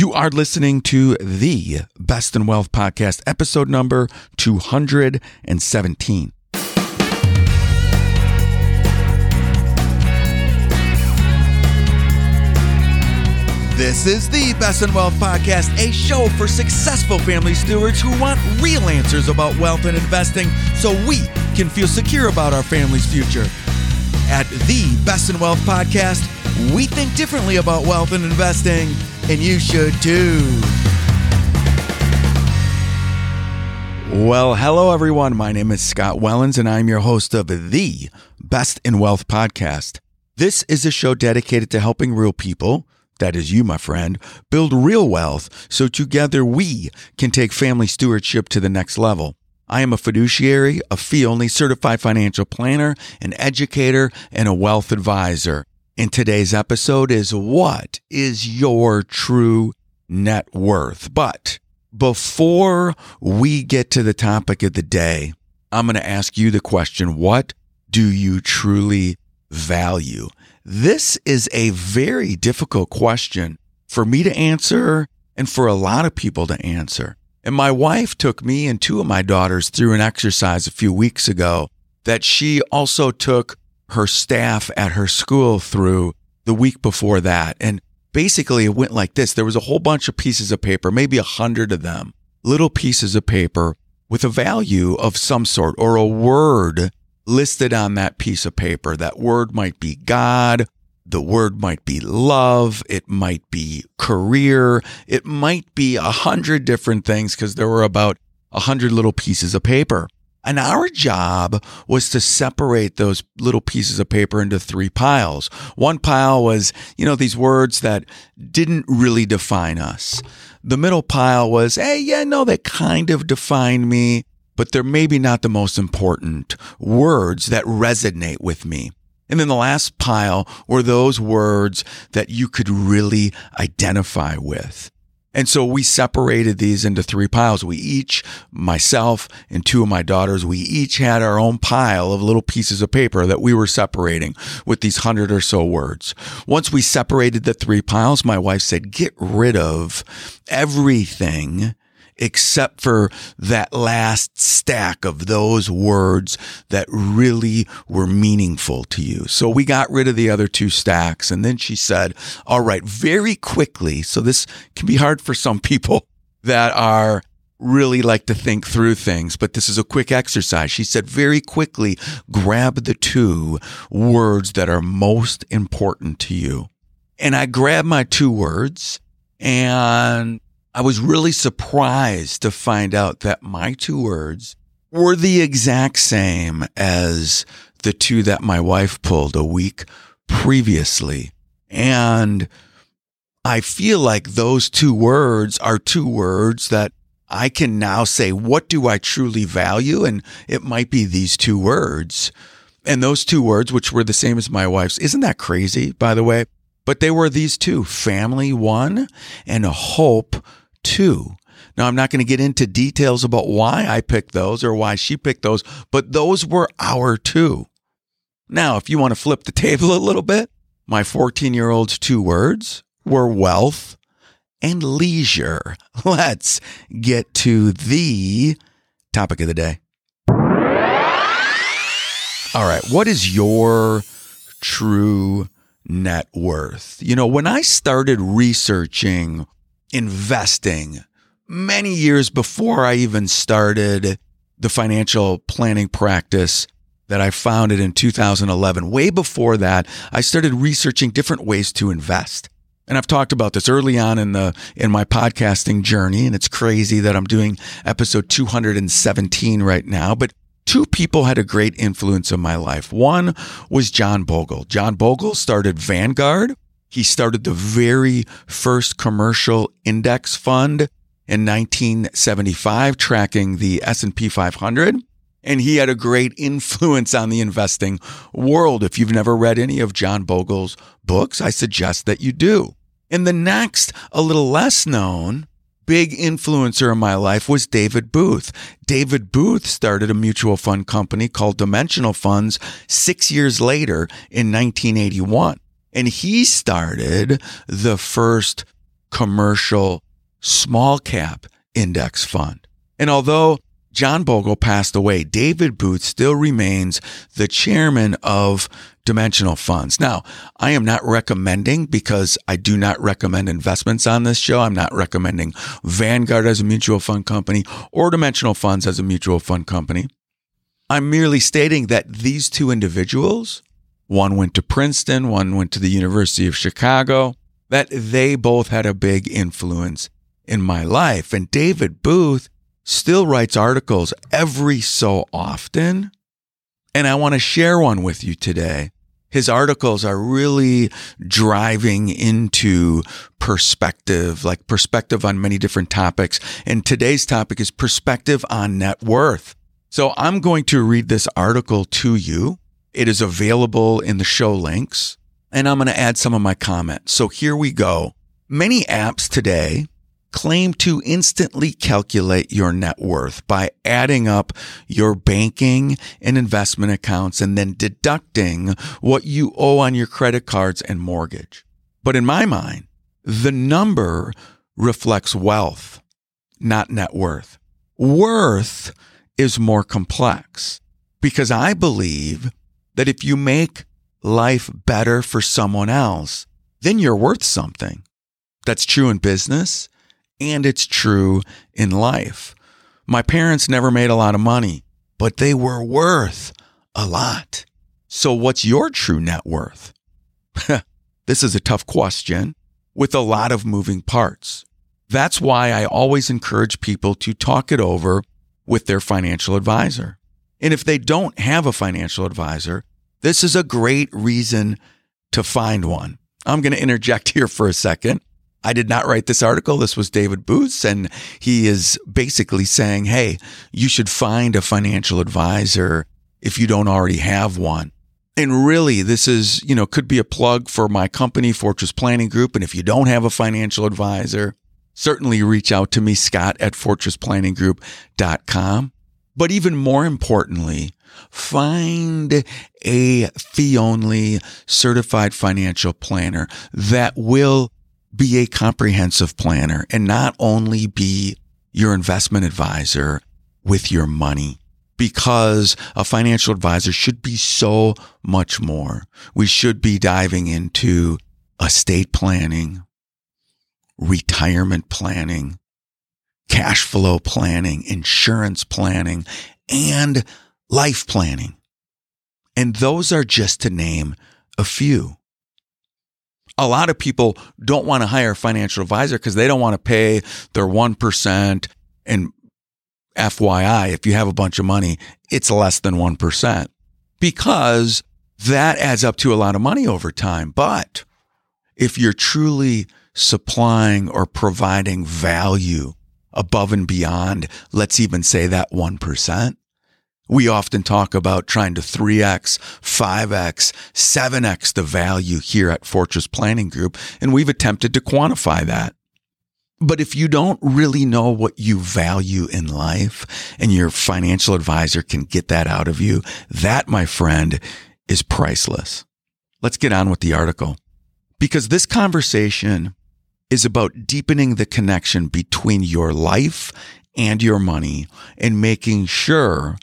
You are listening to the Best in Wealth podcast, episode number 217. This is the Best in Wealth Podcast, a show for successful family stewards who want real answers about wealth and investing so we can feel secure about our family's future. At the Best in Wealth Podcast, we think differently about wealth and investing, and you should too. Well, hello everyone. My name is Scott Wellens, and I'm your host of the Best in Wealth Podcast. This is a show dedicated to helping real people that is you, my friend, build real wealth so together we can take family stewardship to the next level. I am a fiduciary, a fee only certified financial planner, an educator, and a wealth advisor. In today's episode is what is your true net worth? But before we get to the topic of the day, I'm going to ask you the question, what do you truly value? This is a very difficult question for me to answer and for a lot of people to answer. And my wife took me and two of my daughters through an exercise a few weeks ago that she also took her staff at her school through the week before that. And basically it went like this. There was a whole bunch of pieces of paper, maybe a hundred of them, little pieces of paper with a value of some sort or a word listed on that piece of paper. That word might be God. The word might be love. It might be career. It might be a hundred different things because there were about a hundred little pieces of paper. And our job was to separate those little pieces of paper into three piles. One pile was, you know, these words that didn't really define us. The middle pile was, hey, yeah, no, they kind of define me but they're maybe not the most important words that resonate with me. And then the last pile were those words that you could really identify with. And so we separated these into three piles. We each, myself and two of my daughters, we each had our own pile of little pieces of paper that we were separating with these hundred or so words. Once we separated the three piles, my wife said, get rid of everything except for that last stack of those words that really were meaningful to you. So we got rid of the other two stacks. And then she said, all right, very quickly. So this can be hard for some people that are really like to think through things, but this is a quick exercise. She said very quickly, grab the two words that are most important to you. And I grabbed my two words and I was really surprised to find out that my two words were the exact same as the two that my wife pulled a week previously. And I feel like those two words are two words that I can now say, what do I truly value? And it might be these two words. And those two words, which were the same as my wife's, isn't that crazy, by the way? But they were these two family one and hope two. Now, I'm not going to get into details about why I picked those or why she picked those, but those were our two. Now, if you want to flip the table a little bit, my 14 year old's two words were wealth and leisure. Let's get to the topic of the day. All right. What is your true net worth? You know, when I started researching investing many years before I even started the financial planning practice that I founded in 2011. Way before that, I started researching different ways to invest. And I've talked about this early on in the in my podcasting journey and it's crazy that I'm doing episode 217 right now, but two people had a great influence in my life. One was John Bogle. John Bogle started Vanguard, he started the very first commercial index fund in 1975 tracking the S&P 500 and he had a great influence on the investing world. If you've never read any of John Bogle's books, I suggest that you do. And the next, a little less known, big influencer in my life was David Booth. David Booth started a mutual fund company called Dimensional Funds six years later in 1981. And he started the first commercial small cap index fund. And although John Bogle passed away, David Booth still remains the chairman of Dimensional Funds. Now, I am not recommending because I do not recommend investments on this show. I'm not recommending Vanguard as a mutual fund company or Dimensional Funds as a mutual fund company. I'm merely stating that these two individuals, one went to Princeton, one went to the University of Chicago, that they both had a big influence in my life. And David Booth still writes articles every so often. And I want to share one with you today. His articles are really driving into perspective, like perspective on many different topics. And today's topic is perspective on net worth. So I'm going to read this article to you. It is available in the show links and I'm going to add some of my comments. So here we go. Many apps today claim to instantly calculate your net worth by adding up your banking and investment accounts and then deducting what you owe on your credit cards and mortgage. But in my mind, the number reflects wealth, not net worth. Worth is more complex because I believe that if you make life better for someone else, then you're worth something. That's true in business and it's true in life. My parents never made a lot of money, but they were worth a lot. So, what's your true net worth? this is a tough question with a lot of moving parts. That's why I always encourage people to talk it over with their financial advisor. And if they don't have a financial advisor, this is a great reason to find one. I'm going to interject here for a second. I did not write this article. This was David Booth, and he is basically saying, hey, you should find a financial advisor if you don't already have one. And really, this is, you know, could be a plug for my company, Fortress Planning Group. And if you don't have a financial advisor, certainly reach out to me, Scott at fortressplanninggroup.com. But even more importantly, find a fee only certified financial planner that will be a comprehensive planner and not only be your investment advisor with your money because a financial advisor should be so much more. We should be diving into estate planning, retirement planning, cash flow planning, insurance planning, and life planning. And those are just to name a few a lot of people don't want to hire a financial advisor because they don't want to pay their 1%. And FYI, if you have a bunch of money, it's less than 1% because that adds up to a lot of money over time. But if you're truly supplying or providing value above and beyond, let's even say that 1%, we often talk about trying to 3x, 5x, 7x the value here at Fortress Planning Group, and we've attempted to quantify that. But if you don't really know what you value in life and your financial advisor can get that out of you, that, my friend, is priceless. Let's get on with the article because this conversation is about deepening the connection between your life and your money and making sure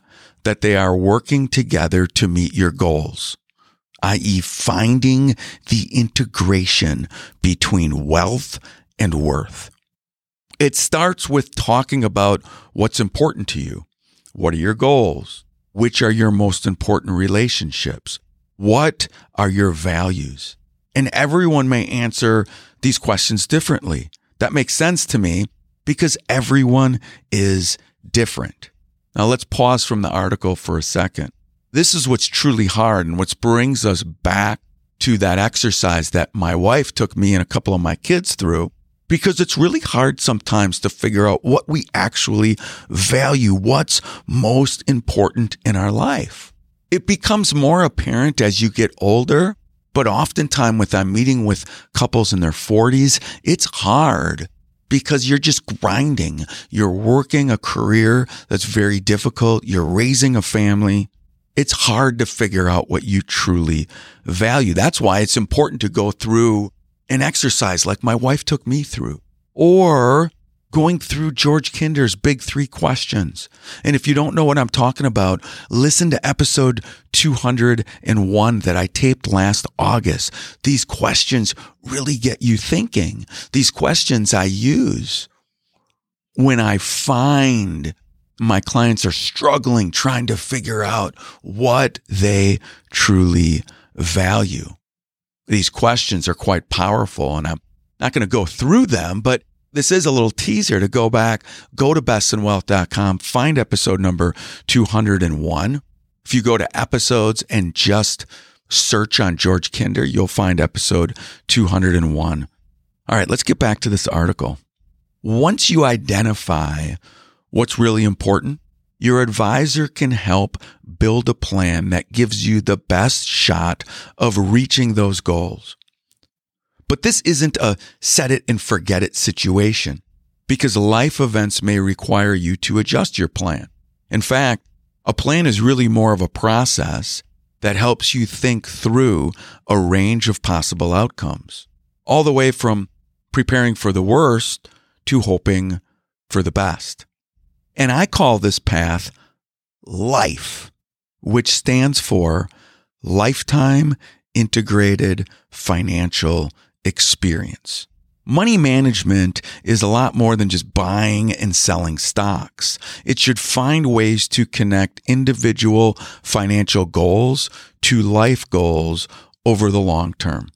that they are working together to meet your goals, i.e., finding the integration between wealth and worth. It starts with talking about what's important to you. What are your goals? Which are your most important relationships? What are your values? And everyone may answer these questions differently. That makes sense to me because everyone is different. Now let's pause from the article for a second. This is what's truly hard and what brings us back to that exercise that my wife took me and a couple of my kids through because it's really hard sometimes to figure out what we actually value, what's most important in our life. It becomes more apparent as you get older, but oftentimes with I'm meeting with couples in their 40s, it's hard because you're just grinding. You're working a career that's very difficult. You're raising a family. It's hard to figure out what you truly value. That's why it's important to go through an exercise like my wife took me through, or going through George Kinder's big three questions. And if you don't know what I'm talking about, listen to episode 201 that I taped last August. These questions really get you thinking. These questions I use when I find my clients are struggling trying to figure out what they truly value. These questions are quite powerful and I'm not going to go through them, but this is a little teaser to go back, go to bestinwealth.com, find episode number 201. If you go to episodes and just search on George Kinder, you'll find episode 201. All right, let's get back to this article. Once you identify what's really important, your advisor can help build a plan that gives you the best shot of reaching those goals. But this isn't a set it and forget it situation because life events may require you to adjust your plan. In fact, a plan is really more of a process that helps you think through a range of possible outcomes, all the way from preparing for the worst to hoping for the best. And I call this path life, which stands for lifetime integrated financial experience. Money management is a lot more than just buying and selling stocks. It should find ways to connect individual financial goals to life goals over the long term.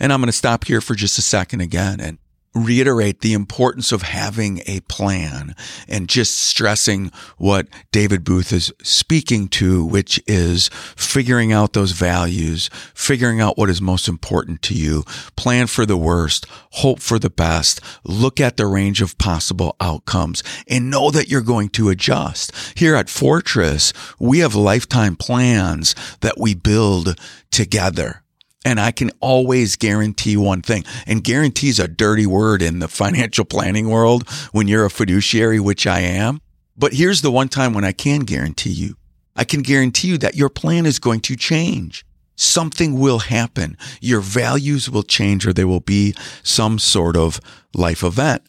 And I'm going to stop here for just a second again and reiterate the importance of having a plan and just stressing what David Booth is speaking to, which is figuring out those values, figuring out what is most important to you, plan for the worst, hope for the best, look at the range of possible outcomes and know that you're going to adjust. Here at Fortress, we have lifetime plans that we build together. And I can always guarantee one thing, and guarantee is a dirty word in the financial planning world when you're a fiduciary, which I am. But here's the one time when I can guarantee you. I can guarantee you that your plan is going to change. Something will happen. Your values will change or there will be some sort of life event.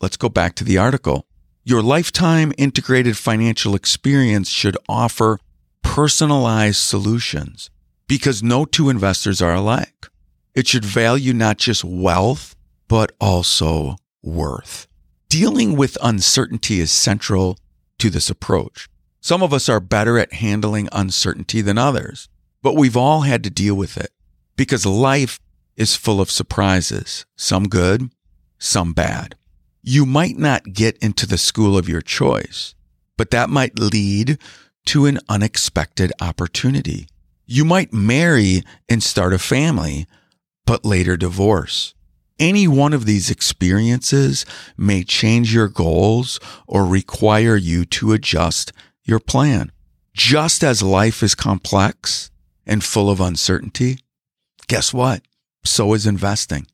Let's go back to the article. Your lifetime integrated financial experience should offer personalized solutions because no two investors are alike. It should value not just wealth, but also worth. Dealing with uncertainty is central to this approach. Some of us are better at handling uncertainty than others, but we've all had to deal with it because life is full of surprises, some good, some bad. You might not get into the school of your choice, but that might lead to an unexpected opportunity. You might marry and start a family, but later divorce. Any one of these experiences may change your goals or require you to adjust your plan. Just as life is complex and full of uncertainty, guess what? So is investing.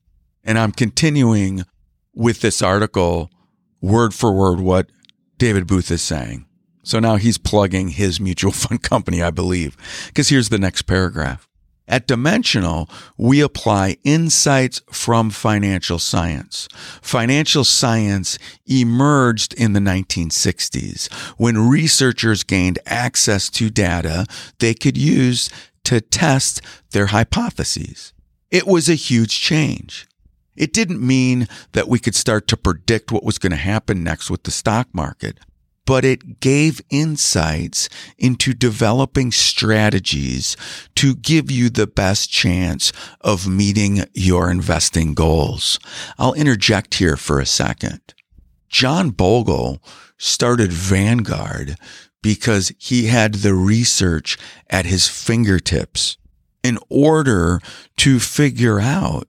And I'm continuing with this article, word for word, what David Booth is saying. So now he's plugging his mutual fund company, I believe. Because here's the next paragraph. At Dimensional, we apply insights from financial science. Financial science emerged in the 1960s when researchers gained access to data they could use to test their hypotheses. It was a huge change. It didn't mean that we could start to predict what was going to happen next with the stock market but it gave insights into developing strategies to give you the best chance of meeting your investing goals. I'll interject here for a second. John Bogle started Vanguard because he had the research at his fingertips in order to figure out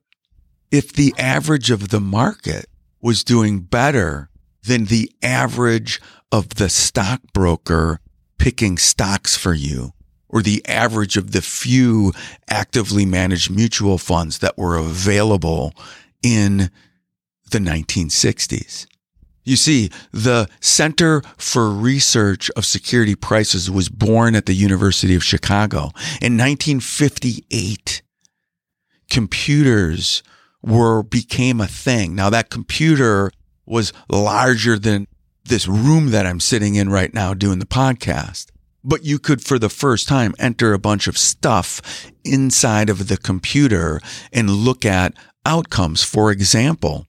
if the average of the market was doing better than the average of the stockbroker picking stocks for you or the average of the few actively managed mutual funds that were available in the 1960s. You see, the Center for Research of Security Prices was born at the University of Chicago in 1958. Computers were became a thing. Now that computer was larger than this room that I'm sitting in right now doing the podcast. But you could, for the first time, enter a bunch of stuff inside of the computer and look at outcomes. For example,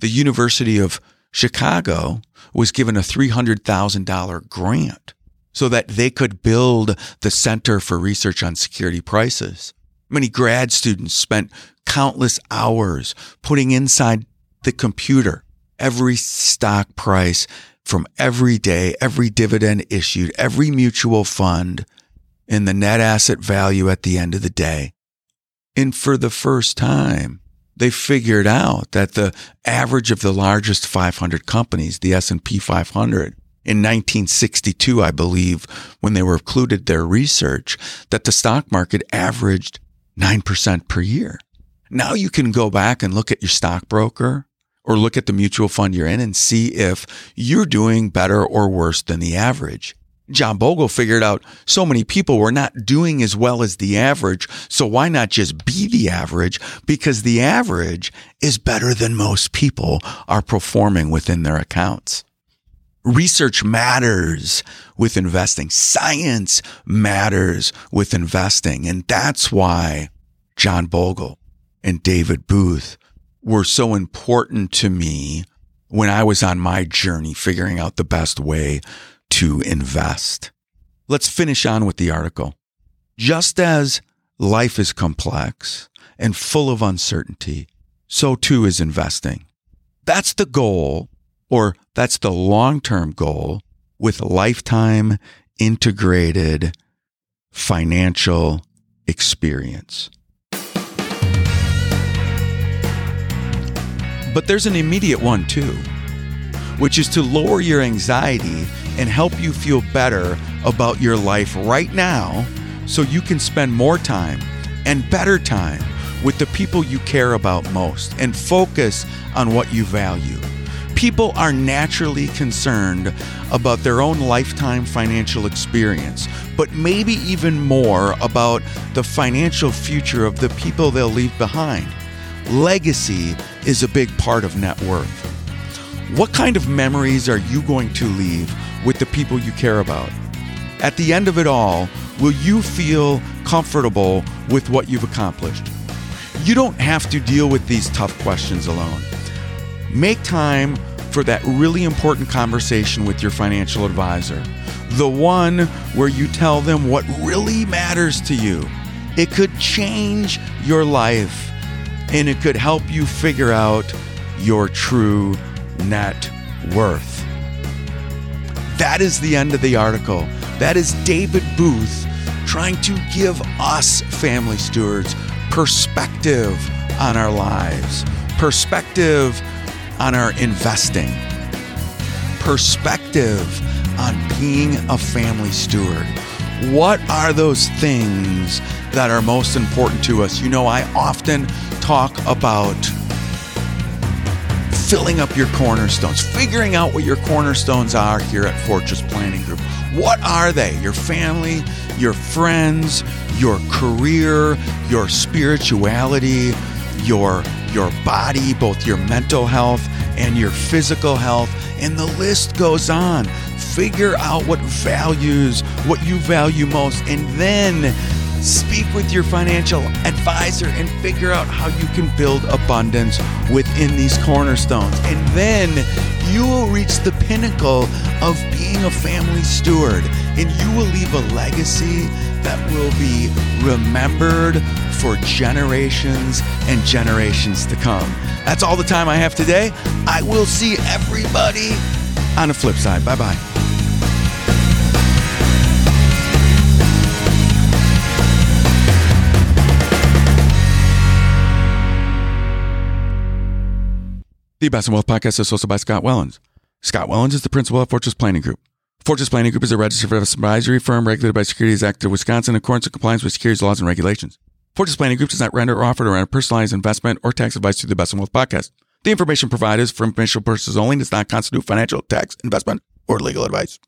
the University of Chicago was given a $300,000 grant so that they could build the Center for Research on Security Prices. Many grad students spent countless hours putting inside the computer every stock price from every day, every dividend issued, every mutual fund, and the net asset value at the end of the day. And for the first time, they figured out that the average of the largest 500 companies, the S&P 500, in 1962, I believe, when they were included their research, that the stock market averaged 9% per year. Now you can go back and look at your stockbroker or look at the mutual fund you're in and see if you're doing better or worse than the average. John Bogle figured out so many people were not doing as well as the average. So why not just be the average? Because the average is better than most people are performing within their accounts. Research matters with investing. Science matters with investing. And that's why John Bogle and David Booth were so important to me when I was on my journey figuring out the best way to invest. Let's finish on with the article. Just as life is complex and full of uncertainty, so too is investing. That's the goal, or that's the long term goal with lifetime integrated financial experience. But there's an immediate one too, which is to lower your anxiety and help you feel better about your life right now so you can spend more time and better time with the people you care about most and focus on what you value. People are naturally concerned about their own lifetime financial experience, but maybe even more about the financial future of the people they'll leave behind. Legacy is a big part of net worth. What kind of memories are you going to leave with the people you care about? At the end of it all, will you feel comfortable with what you've accomplished? You don't have to deal with these tough questions alone. Make time for that really important conversation with your financial advisor, the one where you tell them what really matters to you. It could change your life and it could help you figure out your true net worth. That is the end of the article. That is David Booth trying to give us family stewards perspective on our lives, perspective on our investing, perspective on being a family steward. What are those things that are most important to us? You know, I often talk about filling up your cornerstones, figuring out what your cornerstones are here at Fortress Planning Group. What are they? Your family, your friends, your career, your spirituality, your your body, both your mental health and your physical health, and the list goes on. Figure out what values, what you value most, and then Speak with your financial advisor and figure out how you can build abundance within these cornerstones. And then you will reach the pinnacle of being a family steward and you will leave a legacy that will be remembered for generations and generations to come. That's all the time I have today. I will see everybody on the flip side. Bye bye. The Best in Wealth podcast is hosted by Scott Wellens. Scott Wellens is the principal of Fortress Planning Group. Fortress Planning Group is a registered advisory firm regulated by Securities Act of Wisconsin in accordance with compliance with securities laws and regulations. Fortress Planning Group does not render or offer to render personalized investment or tax advice through the Best in Wealth podcast. The information provided is for informational purposes only and does not constitute financial, tax, investment, or legal advice.